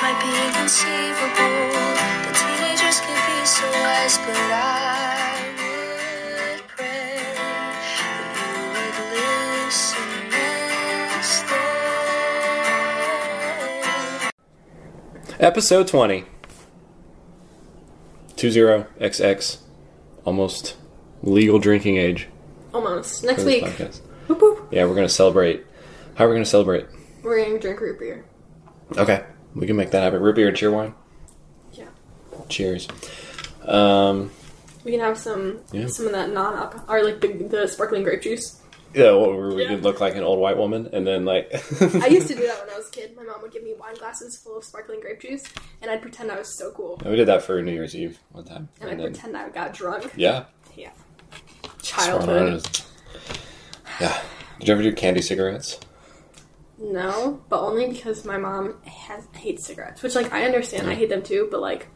might be inconceivable. The teenagers can be so wise, but I would pray that you would listen instead. Episode 20. 20XX. Almost legal drinking age Almost. Next week. podcast. Whoop, whoop. Yeah, we're going to celebrate. How are we going to celebrate? We're going to drink root beer. Okay, we can make that happen. Root beer and Cheerwine. Yeah. Cheers. Um, We can have some Yeah. some of that non alcohol or like the, the sparkling grape juice. yeah, well, we Yeah. could look like an old white woman, and then like I used to do that when I was a kid. My mom would give me wine glasses full of sparkling grape juice, and I'd pretend I was so cool. we did that for New Year's Eve one time, And and I'd pretend I got drunk. yeah, Yeah. Childhood. Yeah. Did you ever do candy cigarettes? No, but only because my mom has hates cigarettes, which like I understand. I hate them too, but like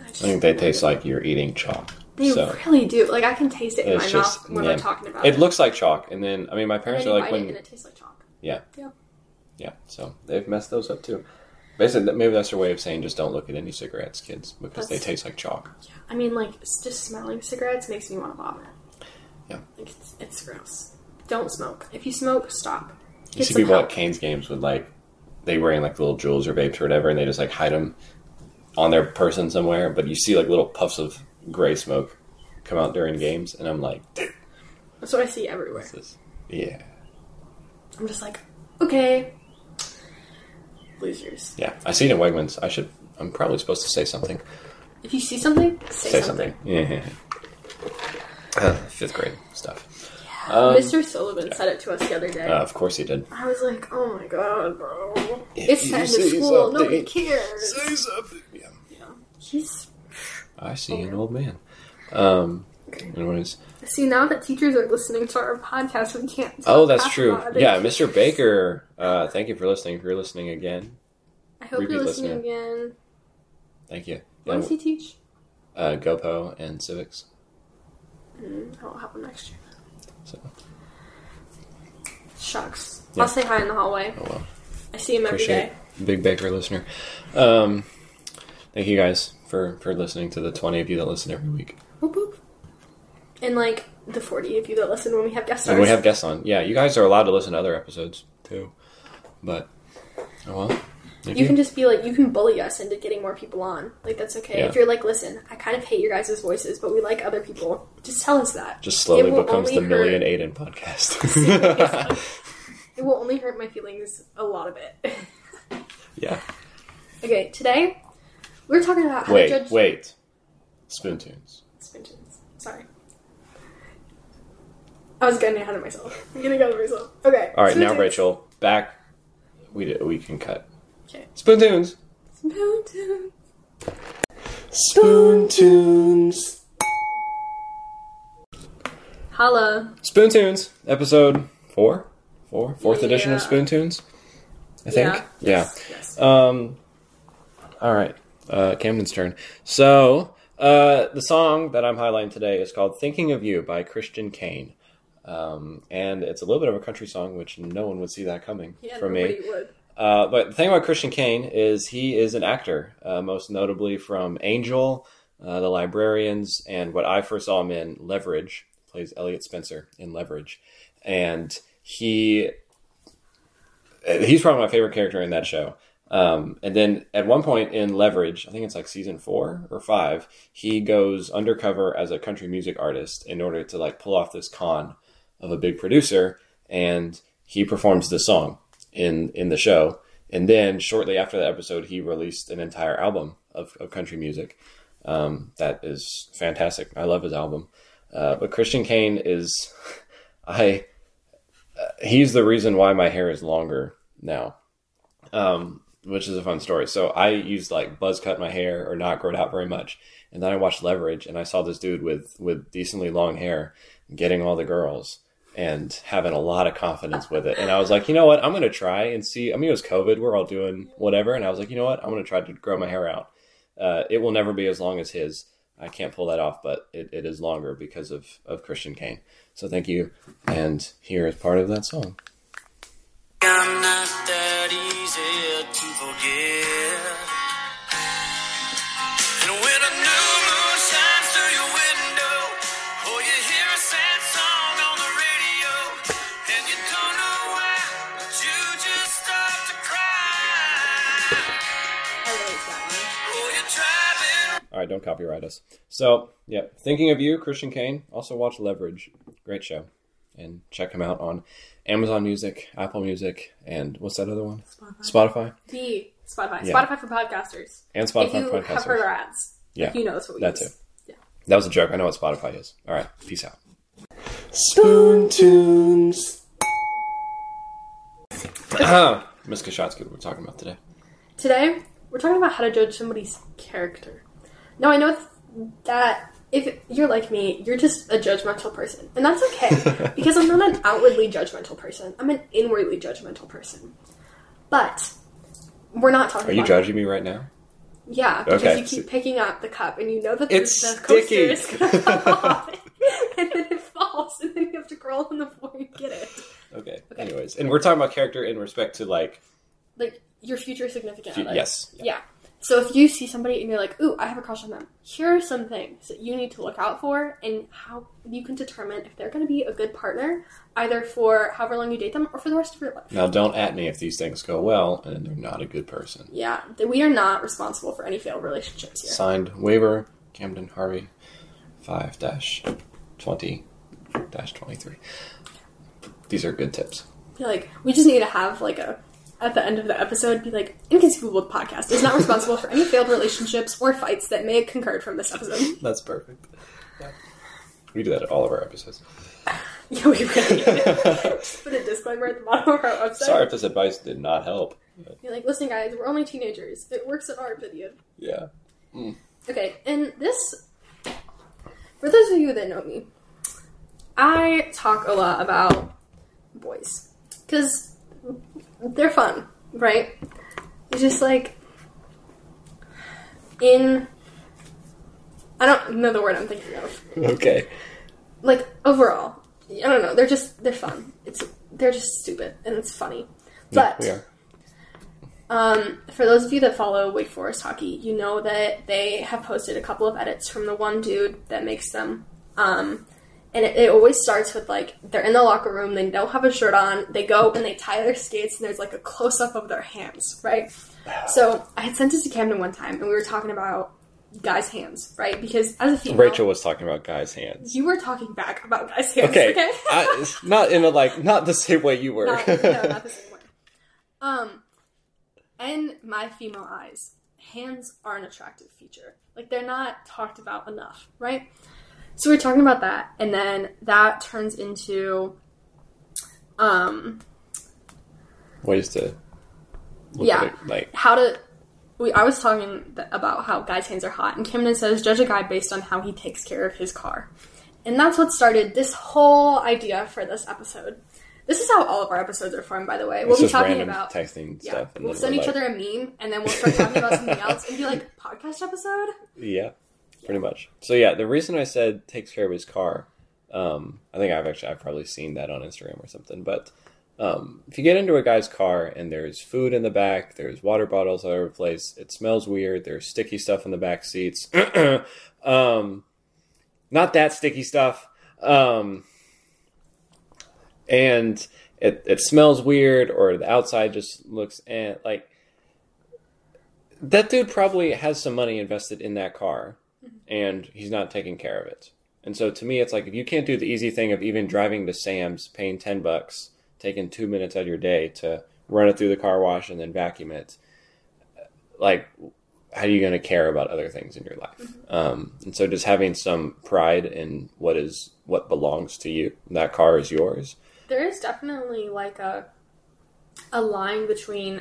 I, I think they taste like you're eating chalk. They so really do. Like I can taste it in it's my just mouth when yeah. I'm talking about It it. looks like chalk, and then I mean, my parents are like it when and it tastes like chalk. yeah, Yeah. yeah. So they've messed those up too. Basically, maybe that's their way of saying just don't look at any cigarettes, kids, because they taste like chalk. Yeah. I mean, like just smelling cigarettes makes me want to vomit. Yeah. Like it's, it's gross. Don't smoke. If you smoke, stop. You see people help. at Canes games with like they wearing like little Juuls or vapes or whatever, and they just like hide them on their person somewhere. But you see like little puffs of gray smoke come out during games, and I'm like, "Dude, That's what I see everywhere. is yeah, I'm just like, okay, losers. yeah. I see it in Wegmans. I should. I'm probably supposed to say something. If you see something, say, Say something. something. Yeah. Uh, fifth grade stuff. Um, Mr. Sullivan said it to us the other day. uh, of course he did. I was like, oh my god, bro. If it's time said in say the school. Nobody cares. Say something. Yeah. Yeah. He's. I see an old man. Um. Anyways. See, now that teachers are listening to our podcast, we can't. Oh, that's true. Yeah. Mr. Baker. Uh, thank you for listening. If you're listening again, I hope you're listening listener. again. thank you. What does he teach? uh, GoPo and civics. Mm, that'll happen next year. So, Shucks. Yeah. I'll say hi in the hallway. oh well. I see him every Appreciate day. it. Big Baker listener. Um, thank you guys for for listening to the twenty of you that listen every week. Whoop, whoop. And like the 40 of you that listen when we have guests. And we have guests on. Yeah, you guys are allowed to listen to other episodes too. But oh well. Thank you can just be like, you can bully us into getting more people on. Like, that's okay. Yeah. If you're like, listen, I kind of hate your guys' voices, but we like other people, just tell us that. just slowly It becomes the only Million Aiden podcast. It will only hurt my feelings a lot of it. yeah. okay, today we're talking about how Wait, to judge. wait. Spoon tunes. Spin tunes. Sorry. I was getting ahead of myself. I'm getting ahead of myself. Okay. All right, now tunes. Rachel, back. We we can cut. Okay. Spoon tunes. Spoon tunes. Spoon tunes. Holla. Spoon tunes. Episode four, four, fourth edition of Spoon tunes. I think. Yeah. Yeah. Yes, yes. Um. All right. Uh, Camden's turn. So, uh, the song that I'm highlighting today is called "Thinking of You" by Christian Kane. Um, and it's a little bit of a country song, which no one would see that coming yeah, from me. would. Uh, but the thing about Christian Kane is he is an actor, uh, most notably from Angel, uh, The Librarians, and what I first saw him in, Leverage. Plays Elliot Spencer in Leverage, and he uh, he's probably my favorite character in that show. Um, and then at one point in Leverage, I think it's like season four or five, he goes undercover as a country music artist in order to like pull off this con of a big producer, and he performs this song in in the show. And then shortly after the episode, he released an entire album of, of country music. Um, that is fantastic. I love his album. Uh, but Christian Kane is, I, uh, he's the reason why my hair is longer now. Um, which is a fun story. So I used like buzz cut my hair or not grow it out very much. And then I watched Leverage and I saw this dude with, with decently long hair getting all the girls and having a lot of confidence with it. And I was like, you know what? I'm going to try and see. I mean, it was COVID. We're all doing whatever. And I was like, you know what? I'm going to try to grow my hair out. Uh, it will never be as long as his. I can't pull that off, but it, it is longer because of, of Christian Kane. So thank you. And here is part of that song. I'm not that easy to forget. Don't copyright us. So, yeah, thinking of you, Christian Kane. Also watch Leverage, great show, and check him out on Amazon Music, Apple Music, and what's that other one? Spotify, The Spotify. Yeah. Spotify for podcasters. and Spotify if you for have heard podcasters. our ads, Yeah, you know that's what we that use. too. Yeah. That was a joke. I know what Spotify is. All right, peace out. Spoon tunes. Uh-huh. Miss Kashatsky, what we're talking about today. Today, we're talking about how to judge somebody's character. Now, I know that if you're like me, you're just a judgmental person. And that's okay, because I'm not an outwardly judgmental person. I'm an inwardly judgmental person. But, we're not talking Are you judging me right now? Yeah, because Okay. you keep picking up the cup and you know that It's the, the coaster sticky. is going to come off. and then it falls, and then you have to crawl on the floor and get it. Okay. Okay. Anyways, and we're talking about character in respect to like, Like, your future significant other. yes. Yeah. So if you see somebody and you're like, ooh, I have a crush on them, here are some things that you need to look out for and how you can determine if they're going to be a good partner, either for however long you date them or for the rest of your life. now don't at me if these things go well and they're not a good person. Yeah, we are not responsible for any failed relationships here. Signed waiver, Camden Harvey, 5 20 23. These are good tips. Like, we just need to have like a at the end of the episode be like, Inconceivable podcast is not responsible for any failed relationships or fights that may have concurred from this episode. That's perfect. We do that at all of our episodes. yeah, we really need just put a disclaimer at the bottom of our website. Sorry if this advice did not help. but You're like, listen, guys, we're only teenagers. It works in our opinion. yeah. Mm. Okay, and this, for those of you that know me, I talk a lot about boys because they're fun, right? It's just like in I don't know the word I'm thinking of. Okay. Like overall, I don't know. They're just they're fun. It's they're just stupid and it's funny. Yeah, But are. um, for those of you that follow Wake Forest hockey, you know that they have posted a couple of edits from the one dude that makes them. Um, and it, it always starts with like they're in the locker room, they don't have a shirt on, they go and they tie their skates, and there's like a close up of their hands, right? So I had sent it to Camden one time, and we were talking about guys' hands, right? Because as a female, Rachel was talking about guys' hands. you were talking back about guys' hands, Okay. okay? I, not in a like, not the same way you were. not, no, not the same way. Um, in my female eyes, hands are an attractive feature. Like they're not talked about enough, right? So we're talking about that, and then that turns into, um, Ways to. look Yeah. at it, like, how to. We, I was talking th- about how guys' hands are hot, and Camden says judge a guy based on how he takes care of his car, and that's what started this whole idea for this episode. This is how all of our episodes are formed, by the way. We'll it's be talking about texting Yeah, stuff. and we'll send each like- other a meme, and then we'll start talking about something else, and be like, "Podcast episode." Yeah, pretty much. So yeah, the reason I said takes care of his car, um, I think I've actually I've probably seen that on Instagram or something. But um, if you get into a guy's car and there's food in the back, there's water bottles all over the place, it smells weird. There's sticky stuff in the back seats. um, not that sticky stuff. Um, and it it smells weird, or the outside just looks and like that dude probably has some money invested in that car Mm-hmm. and he's not taking care of it. And so to me, it's like if you can't do the easy thing of even driving to Sam's, paying 10 bucks, taking two minutes out of your day to run it through the car wash and then vacuum it, like, how are you going to care about other things in your life? Mm-hmm. Um, and so just having some pride in what is what belongs to you, that car is yours. There is definitely like a a line between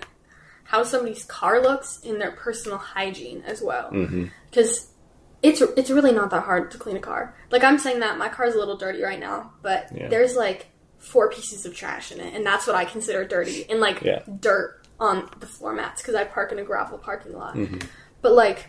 how somebody's car looks and their personal hygiene as well, mm-hmm. because it's it's really not that hard to clean a car. Like I'm saying that my car's a little dirty right now, but Yeah. there's like four pieces of trash in it, and that's what I consider dirty, and like Yeah. dirt on the floor mats because I park in a gravel parking lot. Mm-hmm. But like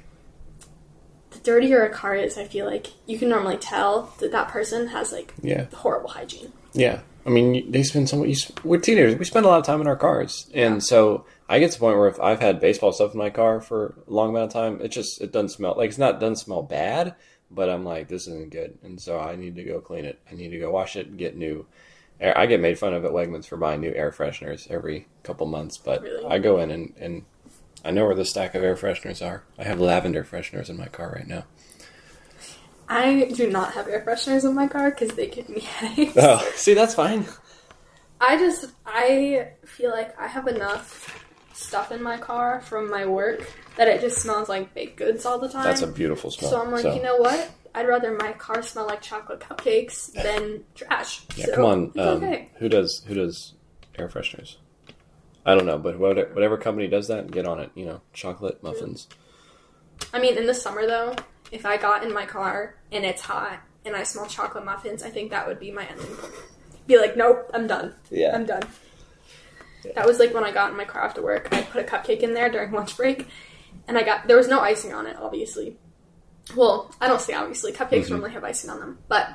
the dirtier a car is, I feel like you can normally tell that that person has like Yeah. horrible hygiene. Yeah, I mean, they spend so much. We're teenagers. We spend a lot of time in our cars, and so I get to the point where if I've had baseball stuff in my car for a long amount of time, it just it doesn't smell like it's not doesn't smell bad, but I'm like this isn't good, and so I need to go clean it. I need to go wash it and get new. air- I get made fun of at Wegmans for buying new air fresheners every couple months, but Really? I go in and, and I know where the stack of air fresheners are. I have lavender fresheners in my car right now. I do not have air fresheners in my car because they give me headaches. Oh, see, that's fine. I just I feel like I have enough stuff in my car from my work that it just smells like baked goods all the time. That's a beautiful smell. so I'm like, you know what? I'd rather my car smell like chocolate cupcakes than trash. Yeah, So, come on. Um, okay. Who does who does air fresheners? I don't know, but whatever, whatever company does that, get on it. You know, chocolate muffins. I mean, in the summer though, if I got in my car and it's hot and I smell chocolate muffins, I think that would be my ending. Be like, nope, I'm done. Yeah. I'm done. That was like when I got in my car after work. I put a cupcake in there during lunch break, and I got there was no icing on it, obviously. Well, I don't say obviously. Cupcakes mm-hmm. normally have icing on them, but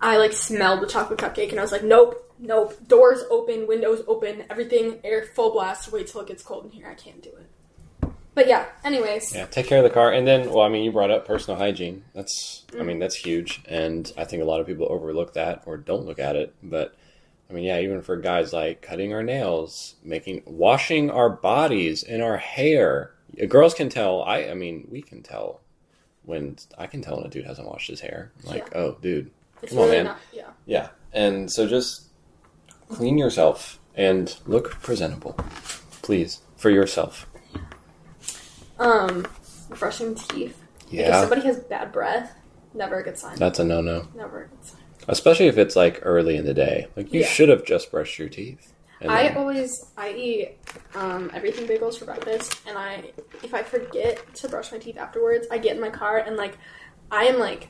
I like smelled the chocolate cupcake, and I was like, nope, nope. Doors open, windows open, everything air full blast. Wait till it gets cold in here. I can't do it. But yeah. Anyways, Yeah, take care of the car, and then, well, I mean, you brought up personal hygiene. That's, I mean, mm-hmm. that's huge, and I think a lot of people overlook that or don't look at it. But I mean, yeah, even for guys like cutting our nails, making, washing our bodies and our hair. Girls can tell. I, I mean, we can tell when I can tell when a dude hasn't washed his hair. I'm like, Yeah. oh, dude, it's Come on, man. not. Yeah. Yeah, and so just clean yourself and look presentable, please, for yourself. Um, brushing teeth. Like, if Yeah, somebody has bad breath, never a good sign. that's a no-no, never a good sign. Especially if it's like early in the day. Like you Yeah. should have just brushed your teeth. I then- always I eat um, everything bagels for breakfast, and I if I forget to brush my teeth afterwards, I get in my car and like I am like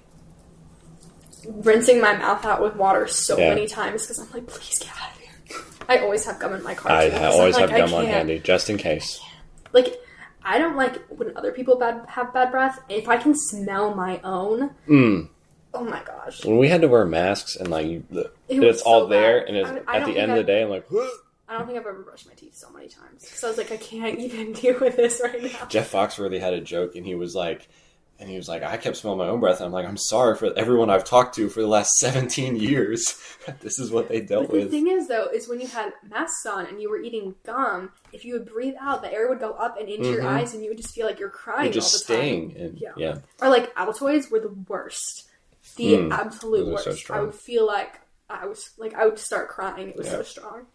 rinsing my mouth out with water so Yeah. many times because I'm like, please get out of here. I always have gum in my car. I too, ha- always like, have gum on handy just in case. Like I don't like when other people bad have bad breath. If I can smell my own, Mm. Oh my gosh. When we had to wear masks and like the, It it's all so there, bad. and it's, I- I at the end of the day, I'm like, I don't think I've ever brushed my teeth so many times because I was like, I can't even deal with this right now. Jeff Foxworthy had a joke, and he was like, and he was like, I kept smelling my own breath, and I'm like, I'm sorry for everyone I've talked to for the last 17 years. this is what they dealt But the thing is, though, is when you had masks on and you were eating gum, if you would breathe out, the air would go up and into your Mhm. eyes, and you would just feel like you're crying You're just all the staying. time. And, Yeah. yeah. Or like Altoids were the worst, the Mm, absolute are so worst. I would feel like I was like I would start crying. It was so Yeah. strong.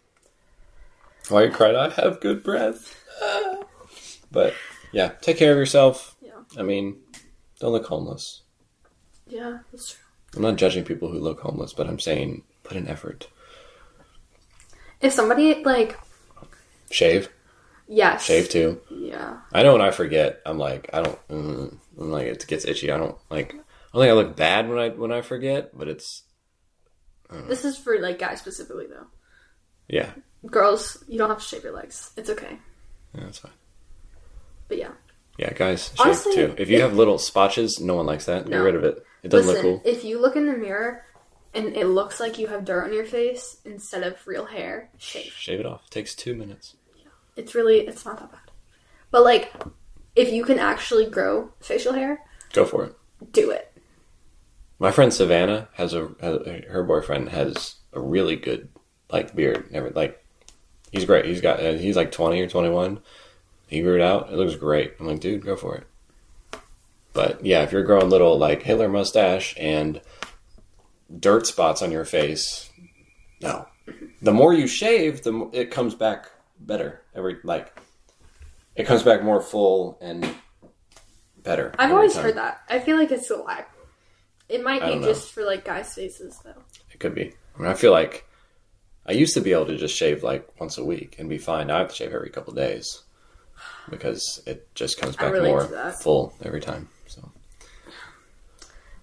Why you cried? I have good breath. but yeah, take care of yourself. Yeah, I mean, don't look homeless. yeah, that's true. I'm not judging people who look homeless, but I'm saying put an effort. If somebody like Shave, yes, shave too. Yeah, I know when I forget, I'm like, I don't. Mm, I'm like, it gets itchy. I don't like. I don't think I look bad when I when I forget, but it's this is for like guys specifically though. yeah, Girls, you don't have to shave your legs. It's okay. yeah that's fine. But yeah, Yeah, guys, shave Honestly, too. If you have little spotches, no one likes that. Get rid of it. It doesn't listen. look cool. If you look in the mirror and it looks like you have dirt on your face instead of real hair, shave. Shave it off. It takes two minutes. It's really it's not that bad. But like, if you can actually grow facial hair, Go for it. do it. My friend Savannah has a her boyfriend has a really good like beard. Never like he's great. He's got he's like twenty or twenty one. He grew it out. It looks great. I'm like, dude, go for it. But yeah, if you're growing little like Hitler mustache and dirt spots on your face, no. The more you shave, the mo- it comes back better. Every like it comes back more full and better. I've always time. heard that. I feel like it's a lie. It might I be just for like guys' faces though. It could be. I mean, I feel like I used to be able to just shave like once a week and be fine. Now I have to shave every couple of days because it just comes back more full every time. So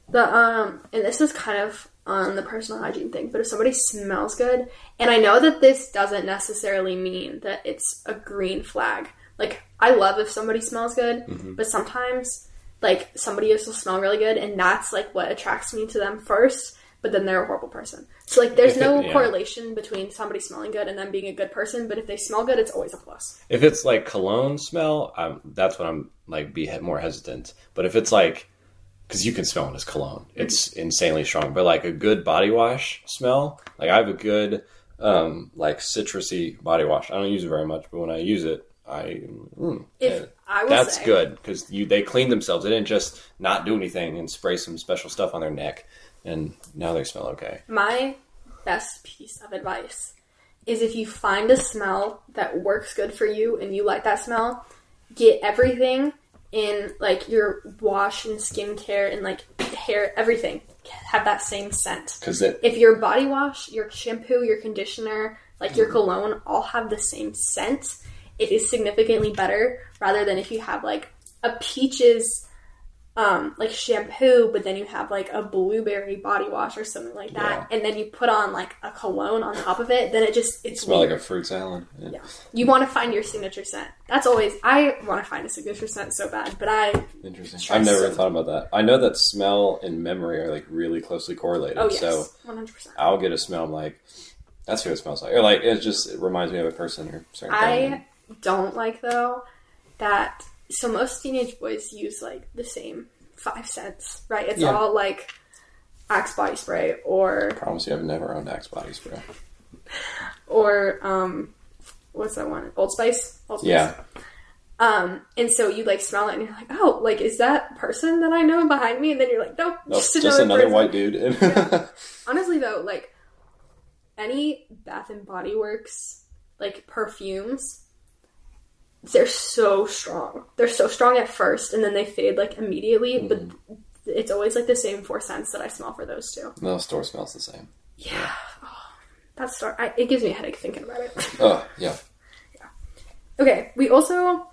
The um, and this is kind of on the personal hygiene thing, but if somebody smells good, and I know that this doesn't necessarily mean that it's a green flag. Like I love if somebody smells good, Mm-hmm. but sometimes like somebody is will smell really good, and that's like what attracts me to them first. But then they're a horrible person. So like, there's If it- no yeah. correlation between somebody smelling good and them being a good person. But if they smell good, it's always a plus. If it's like cologne smell, I'm, that's when I'm like be more hesitant. But if it's like, because you can smell it as cologne, it's insanely strong. But like a good body wash smell, like I have a good um like citrusy body wash. I don't use it very much, but when I use it, I mm, If I that's say, good because you they cleaned themselves. They didn't just not do anything and spray some special stuff on their neck, and now they smell okay. My best piece of advice is if you find a smell that works good for you and you like that smell, get everything in like your wash and skincare and like hair, everything have that same scent. Because If your body wash, your shampoo, your conditioner, like your cologne all have the same scent, it is significantly better rather than if you have like a peaches um like shampoo but then you have like a blueberry body wash or something like that and then you put on like a cologne on top of it then it just it's smell like a fruit salad. Yeah. Yeah. you want to find your signature scent that's always i want to find a signature scent so bad but i Interesting. I've never thought about that. I know that smell and memory are like really closely correlated. oh yes So 100% I'll get a smell. I'm like, that's who it smells like, or like it just it reminds me of a person or certain. I don't like though that so most teenage boys use like the same five scents, right? It's Yeah. all like Axe body spray or I promise you, I've never owned Axe body spray. or um what's that one? Old Spice? Old Spice. Yeah, Um and so you like smell it and you're like, oh, like is that person that I know behind me? And then you're like, nope, nope, just, just, another, another white dude. Honestly though, like any Bath and Body Works like perfumes, they're so strong. They're so strong at first, and then they fade like immediately. But it's always like the same four scents that I smell for those two. no store smells the same. Yeah, oh, that start. I, it gives me a headache thinking about it. Oh yeah, yeah. okay, we also.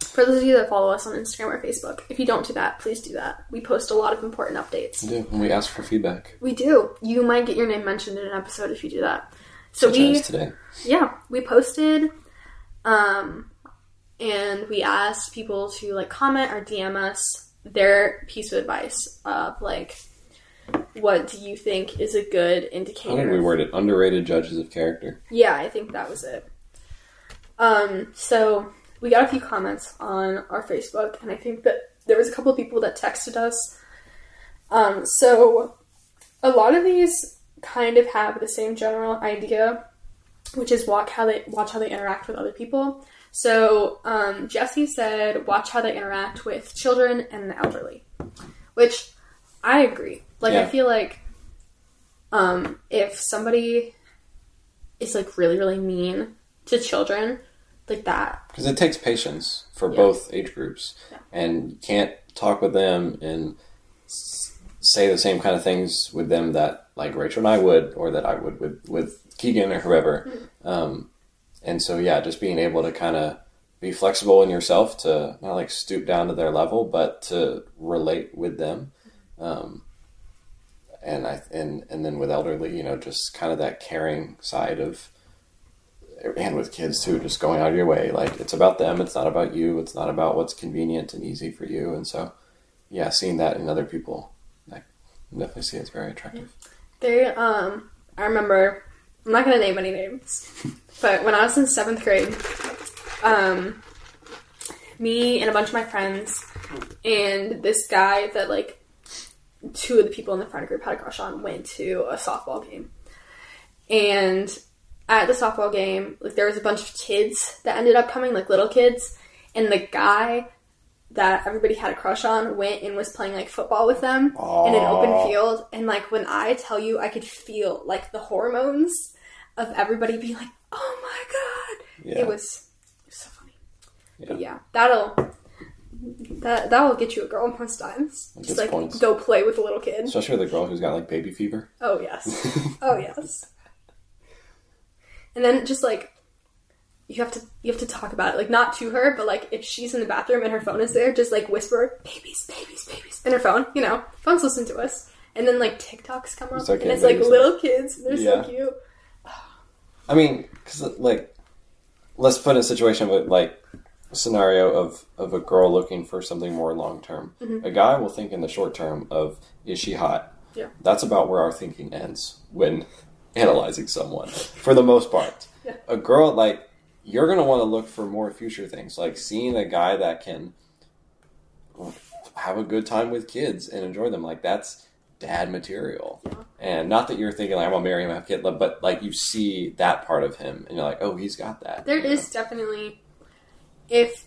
For those of you that follow us on Instagram or Facebook, if you don't do that, please do that. We post a lot of important updates. we do. And we ask for feedback. We do. You might get your name mentioned in an episode if you do that. So Such we today. yeah, we posted um and we asked people to like comment or DM us their piece of advice of like what do you think is a good indicator? How did we of- word it? Underrated judges of character. Yeah, I think that was it. Um so we got a few comments on our Facebook and I think that there was a couple of people that texted us. Um so a lot of these kind of have the same general idea which is watch how they watch how they interact with other people. So um, Jesse said, watch how they interact with children and the elderly, which I agree. Like I feel like um, if somebody is like really really mean to children, like that, Because it takes patience for Yeah. both age groups, Yeah. and you can't talk with them and say the same kind of things with them that like Rachel and I would, or that I would with with Keegan or whoever. Mm-hmm. Um, and so yeah, just being able to kind of be flexible in yourself to not like stoop down to their level, but to relate with them. Um, and I and and then with elderly, you know, just kind of that caring side of and with kids too, just going out of your way. Like it's about them. It's not about you. It's not about what's convenient and easy for you. And so, yeah, seeing that in other people, I definitely see it's very attractive. They, um, I remember, I'm not gonna name any names, but when I was in seventh grade, um, me and a bunch of my friends and this guy that like two of the people in the friend group had a crush on went to a softball game, and at the softball game, like there was a bunch of kids that ended up coming, like little kids, and the guy that everybody had a crush on went and was playing like football with them in an open field. And like when I tell you, I could feel like the hormones of everybody being like, "Oh my god!" Yeah. It was, it was so funny. Yeah. But yeah, that'll that that will get you a girl most times. Just like points. go play with a little kid. Especially the girl who's got like baby fever. Oh yes. oh yes. And then just like you have to you have to talk about it, like not to her, but like if she's in the bathroom and her phone is there, just like whisper babies, babies, babies in her phone. You know, phones listen to us. And then like TikToks come up, and it's like little kids. They're Yeah. so cute. I mean, because like, let's put in a situation with like, scenario of of a girl looking for something more long term. Mm-hmm. A guy will think in the short term of is she hot? Yeah. That's about where our thinking ends when analyzing someone, for the most part. Yeah. A girl like you're gonna want to look for more future things, like seeing a guy that can have a good time with kids and enjoy them. Like that's dad material. Yeah. And not that you're thinking like I'm gonna marry him, have a kid, but like you see that part of him, and you're like, oh, he's got that. There is know? definitely, if,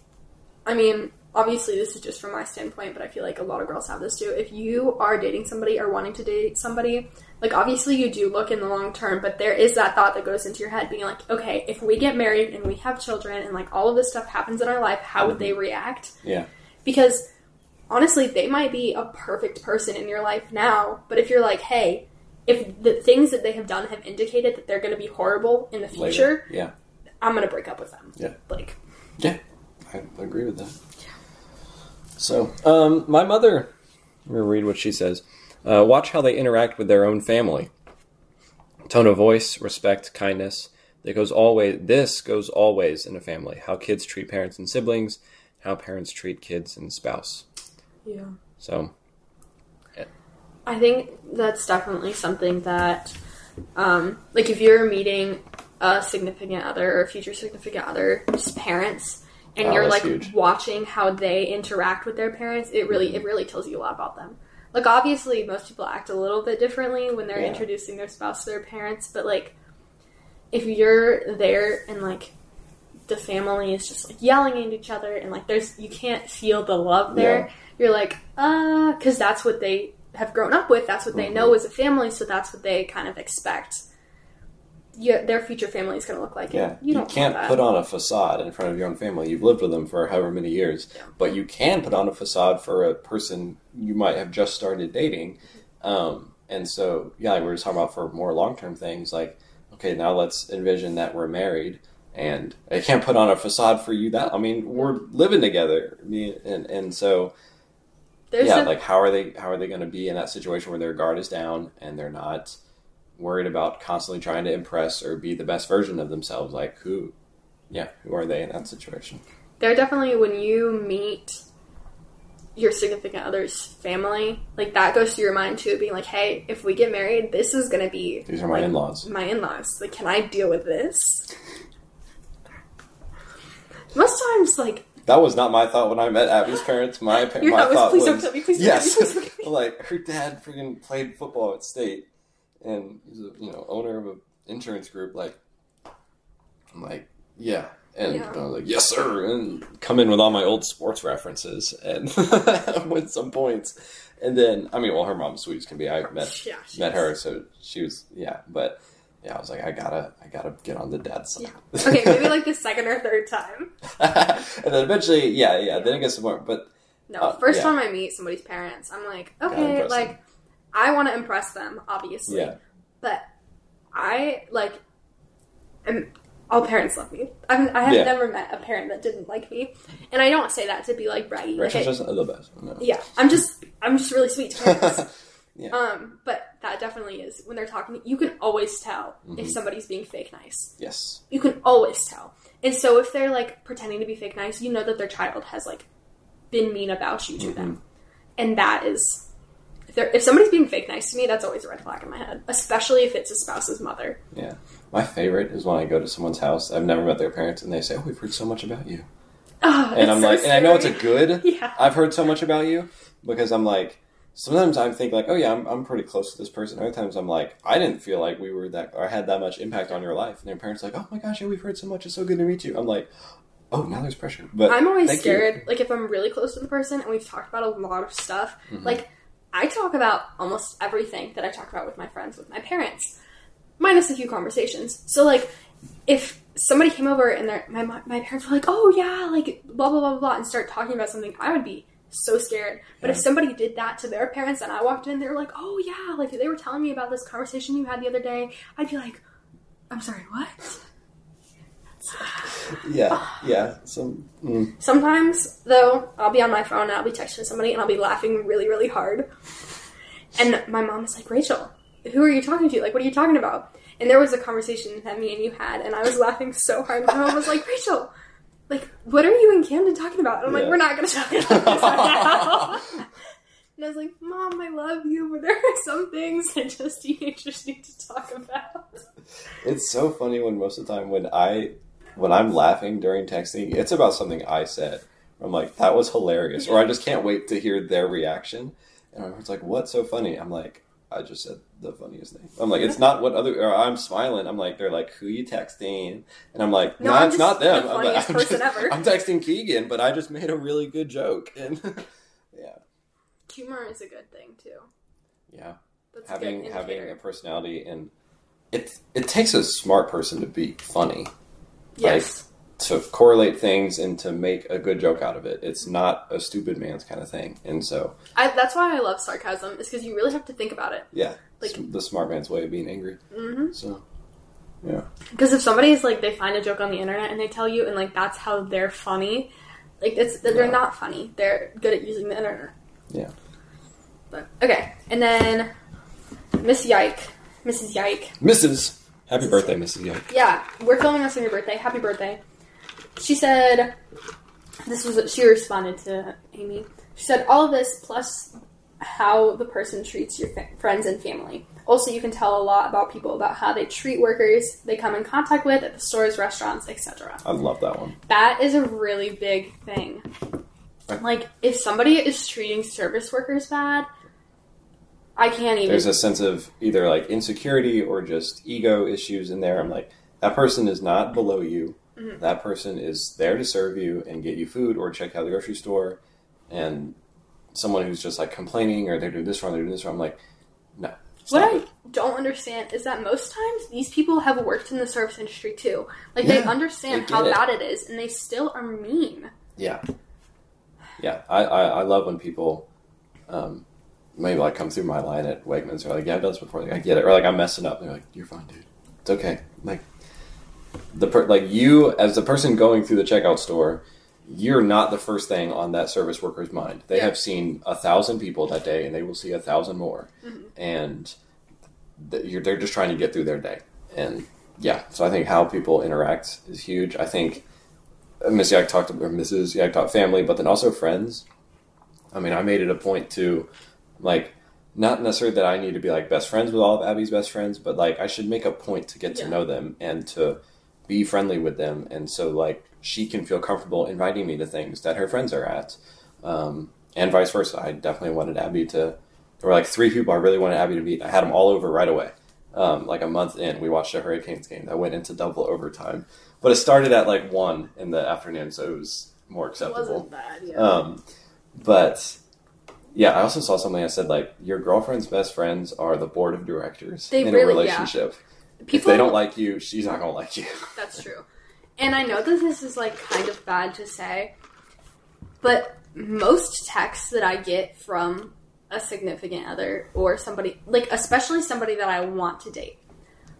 I mean, obviously this is just from my standpoint, but I feel like a lot of girls have this too. If you are dating somebody or wanting to date somebody, like obviously you do look in the long term, but there is that thought that goes into your head being like, okay, if we get married and we have children and like all of this stuff happens in our life, how would they react? Yeah. Because honestly, they might be a perfect person in your life now, but if you're like, hey, if the things that they have done have indicated that they're going to be horrible in the Later. future, Yeah. I'm going to break up with them. Yeah. Like, Yeah, I agree with that. So, um, my mother, I'm gonna read what she says. Uh, watch how they interact with their own family. Tone of voice, respect, kindness. That goes always. This goes always in a family. How kids treat parents and siblings. How parents treat kids and spouse. yeah. So, I think that's definitely something that, um, like if you're meeting a significant other or future significant other, just parents, and Oh, you're like huge. watching how they interact with their parents, it really it really tells you a lot about them. Like obviously, most people act a little bit differently when they're Yeah. introducing their spouse to their parents, but like if you're there and like the family is just like yelling at each other and like there's you can't feel the love there you're like uh because that's what they have grown up with that's what they Mm-hmm. know as a family so that's what they kind of expect yeah, their future family is going to look like yeah, you you, can't put on a facade in front of your own family. You've lived with them for however many years, Yeah. but you can put on a facade for a person you might have just started dating. Um, and so, yeah, like we were just talking about for more long term things, like, okay, now let's envision that we're married, and I can't put on a facade for you. That I mean, we're living together, I mean, and and so There's yeah, a- like how are they how are they going to be in that situation where their guard is down and they're not worried about constantly trying to impress or be the best version of themselves? Like who, yeah, who are they in that situation? they're definitely when you meet your significant other's family like that goes through your mind too being like hey if we get married this is going to be These are my like, in-laws. my in-laws like can i deal with this most times like That was not my thought when I met Abby's parents. My pa- my thought was, "Please was don't kill me, please don't yes, kill me, please don't me." like her dad freaking played football at state, and he's a you know owner of an insurance group. Like I'm like yeah. And Yeah. I was like, "Yes, sir," and come in with all my old sports references and with some points. And then, I mean, well, her mom's sweet as can be. I met yeah met her, so she was yeah. But yeah, I was like, I gotta, I gotta get on the dad side. Yeah. okay maybe like the second or third time and then eventually, yeah, yeah. Then it gets more, but no Uh, first yeah. time i meet somebody's parents i'm like okay like. I want to impress them obviously yeah, but I like, am, all parents love me. I'm, I have Yeah. never met a parent that didn't like me, and I don't say that to be like braggy. Like, just the best. No. yeah, I'm just I'm just really sweet to parents. Yeah. Um, but that definitely is when they're talking. You can always tell Mm-hmm. if somebody's being fake nice. yes, You can always tell. And so if they're like pretending to be fake nice, you know that their child has like been mean about you to Mm-hmm. them, and that is. If, if somebody's being fake nice to me, that's always a red flag in my head, especially if it's a spouse's mother. yeah. My favorite is when I go to someone's house. I've never met their parents, and they say, "Oh, we've heard so much about you," Oh, and I'm so like, and I know it's a good. Yeah. I've heard so much about you because I'm like. Sometimes I'm thinking like, oh yeah, I'm, I'm pretty close to this person. Other times I'm like, I didn't feel like we were that or had that much impact on your life. And their parents are like, oh my gosh, yeah, we've heard so much. It's so good to meet you. I'm like, oh, now there's pressure. But I'm always thank you. scared. Like if I'm really close to the person and we've talked about a lot of stuff, Mm-hmm. like I talk about almost everything that I talk about with my friends, with my parents, minus a few conversations. So like if somebody came over and my my parents were like, "Oh yeah, like blah blah blah blah," blah," and start talking about something, I would be so scared. But if somebody did that to their parents and I walked in, they were like, "Oh yeah, like they were telling me about this conversation you had the other day," I'd be like, "I'm sorry, what?" Yeah, yeah. Some mm, Sometimes, though, I'll be on my phone and I'll be texting somebody and I'll be laughing really, really hard. And my mom is like, Rachel, who are you talking to? Like, what are you talking about? And there was a conversation that me and you had, and I was laughing so hard. My mom was like, Rachel, like, what are you and Camden talking about? And I'm like, we're not going to talk about this right now. and I was like, Mom, I love you, but there are some things that just teenagers need to talk about. It's so funny when most of the time when I when I'm laughing during texting, it's about something I said. I'm like, that was hilarious, or I just can't wait to hear their reaction. And everyone's like, "What's so funny?" I'm like, "I just said the funniest thing." I'm like, "It's not what other." Or I'm smiling. I'm like, "They're like, who you texting?" And I'm like, No, "No, I'm it's not them. the I'm, like, funniest I'm person just- ever." I'm texting Keegan, but I just made a really good joke." And yeah, Humor is a good thing, too. yeah. That's having a having a personality and it it takes a smart person to be funny Yes. to correlate things and to make a good joke out of it it's not a stupid man's kind of thing and so I, that's why I love sarcasm, is because you really have to think about it. yeah Like- the smart man's way of being angry hmm so yeah Because if somebody's like, they find a joke on the internet and they tell you, and like that's how they're funny, like it's they're Yeah. not funny. They're good at using the internet. Yeah. But okay, and then Miss Yike, Mrs. Yike. mrs happy birthday mrs young Yeah, we're filming this on your birthday. Happy birthday. She said, this was, what she responded to Amy. She said, all of this plus how the person treats your fa- friends and family. Also, you can tell a lot about people about how they treat workers they come in contact with at the stores, restaurants, etc. i love that one That is a really big thing. Like, if somebody is treating service workers bad, I can't even. there's a sense of either like insecurity or just ego issues in there i'm like that person is not below you Mm-hmm. that person is there to serve you and get you food or check out the grocery store and someone who's just like complaining or they're doing this wrong they're doing this wrong i'm like no What stop I it. don't understand is that most times these people have worked in the service industry too. Like they understand they how it. bad it is, and they still are mean. Yeah, yeah. I, I, I love when people um, maybe like come through my line at Wegmans. They're like, "Yeah, I've done this before." Like, I get it. Or like I'm messing up. They're like, "You're fine, dude. It's okay." Like the per- like you as the person going through the checkout store, you're not the first thing on that service worker's mind. They Yeah. have seen a thousand people that day, and they will see a thousand more, and th- you're, they're just trying to get through their day. And yeah, so I think how people interact is huge. I think uh, Miss Yak talked or Mrs. Yak talked family, but then also friends. I mean, I made it a point to like not necessarily that I need to be like best friends with all of Abby's best friends, but like I should make a point to get Yeah. to know them and to be friendly with them, and so like she can feel comfortable inviting me to things that her friends are at, um, and vice versa. I definitely wanted Abby to. There were like three people I really wanted Abby to meet. I had them all over right away. Um, like a month in, we watched a Hurricanes game that went into double overtime, but it started at like one in the afternoon, so it was more acceptable. bad. Yeah. Um, but yeah, I also saw something I said like your girlfriend's best friends are the board of directors They in really- a yeah. relationship. People if they don't like you, she's not gonna like you. That's true. And I know that this is like kind of bad to say, but most texts that I get from a significant other or somebody, like especially somebody that I want to date,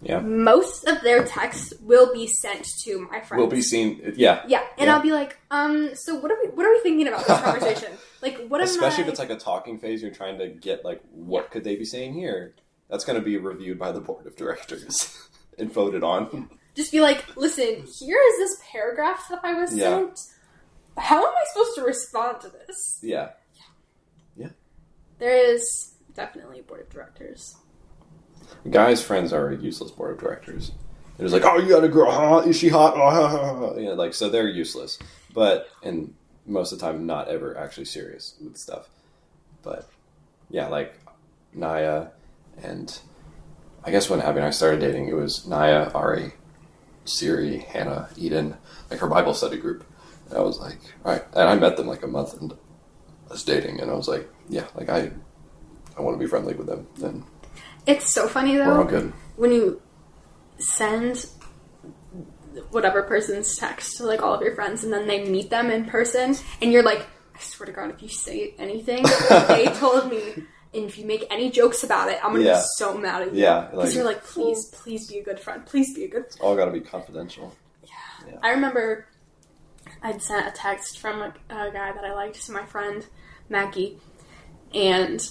Yeah, most of their texts will be sent to my friends. we'll be seen. Yeah, Yeah, and Yeah. I'll be like, um, so what are we what are we thinking about this conversation? Like, what am especially I? if it's like a talking phase. You're trying to get like what could they be saying here. That's going to be reviewed by the board of directors and voted on. just be like, listen, here is this paragraph that I was Yeah. sent. How am I supposed to respond to this? Yeah, Yeah. yeah. There is definitely a board of directors. guys' friends are a useless board of directors. They're just like, oh, you got a girl, huh? Is she hot? Oh, ha, ha, ha. You know, like so they're useless. But and most of the time, not ever actually serious with stuff. But yeah, like Naya and I guess when Abby and I started dating, it was Naya, Ari, Siri, Hannah, Eden, like her Bible study group. And I was like, all right, and I met them like a month into was dating, and I was like, yeah, like I, I want to be friendly with them, and It's so funny though. we're all good. when you send whatever person's text to like all of your friends, and then they meet them in person, and you're like, I swear to God, if you say anything, they told me, and if you make any jokes about it, I'm gonna Yeah. be so mad at you. Yeah, Because like you're like, please, please be a good friend. Please be a good it's all got to be confidential. Yeah. I remember I'd sent a text from a, a guy that I liked to my friend Maggie, and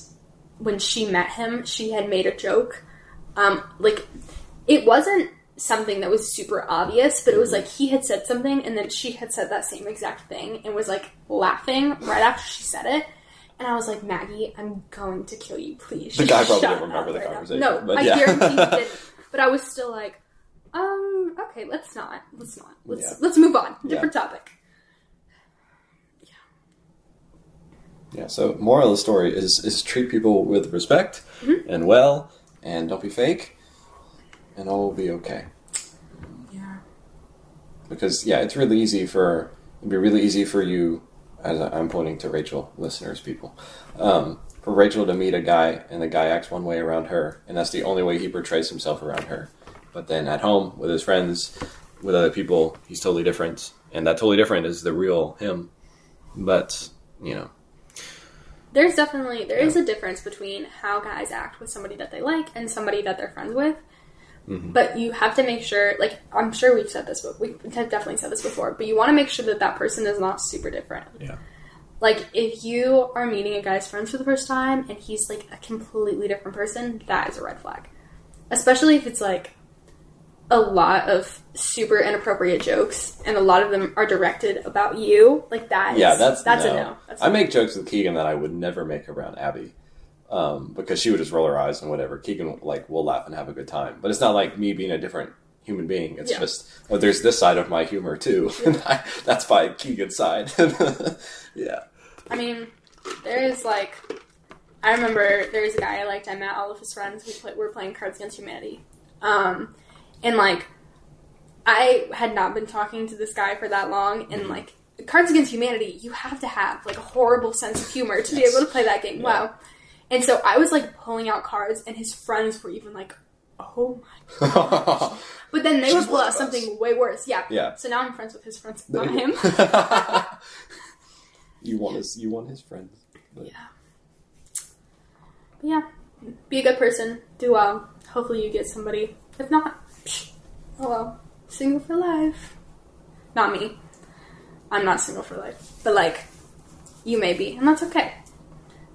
when she met him, she had made a joke. Um, like it wasn't something that was super obvious, but it was like he had said something and then she had said that same exact thing and was like laughing right after she said it. And I was like, Maggie, I'm going to kill you, please. The guy probably didn't remember the right now." conversation, No, but I yeah. guarantee he didn't. But I was still like, um, okay, let's not. Let's not. Let's Yeah. let's move on. Yeah. Different topic. Yeah. Yeah, so, moral of the story is is treat people with respect Mm-hmm. and well, and don't be fake, and all will be okay. Yeah. Because yeah, it's really easy for it'd be really easy for you, as I'm pointing to Rachel, listeners, people, um, for Rachel to meet a guy and the guy acts one way around her, and that's the only way he portrays himself around her. But then at home with his friends, with other people, he's totally different, and that totally different is the real him. But you know, There's definitely there is a difference between how guys act with somebody that they like and somebody that they're friends with. Mm-hmm. But you have to make sure, like I'm sure we've said this, but we have definitely said this before. But you want to make sure that that person is not super different. yeah, Like if you are meeting a guy's friends for the first time and he's like a completely different person, that is a red flag. Especially if it's like a lot of super inappropriate jokes and a lot of them are directed about you. Like that is yeah, that's that's no. a no. That's I make jokes with Keegan that I would never make around Abby. Um, because she would just roll her eyes and whatever. Keegan like will laugh and have a good time, but it's not like me being a different human being. It's Yeah. just oh, there's this side of my humor too, and I, that's by Keegan's side. yeah, I mean, there is like, I remember there was a guy I liked. I met all of his friends. We play, were playing Cards Against Humanity, um, and like, I had not been talking to this guy for that long, and like, Cards Against Humanity, you have to have like a horrible sense of humor to be able to play that game. Wow. And so I was like pulling out cards, and his friends were even like, "Oh my!" God!" but then they would pull out something way worse. Yeah. Yeah. So now I'm friends with his friends, not him. you want his you want his friends. But Yeah. But yeah, be a good person. Do well. Hopefully, you get somebody. If not, oh well. Single for life. Not me. I'm not single for life. But like, you may be, and that's okay.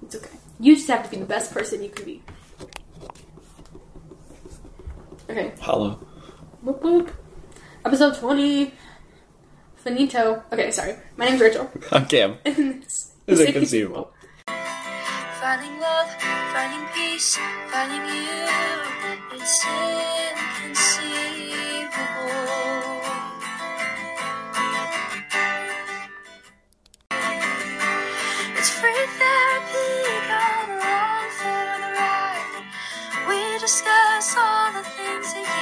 It's okay. You just have to be the best person you can be. Okay. Hollow. Whoop whoop. Episode 20. Finito. Okay, sorry. My name's Rachel. I'm Cam. This Is is inconceivable. Finding love, finding peace, finding you. It's inconceivable. It's free discuss all the things that you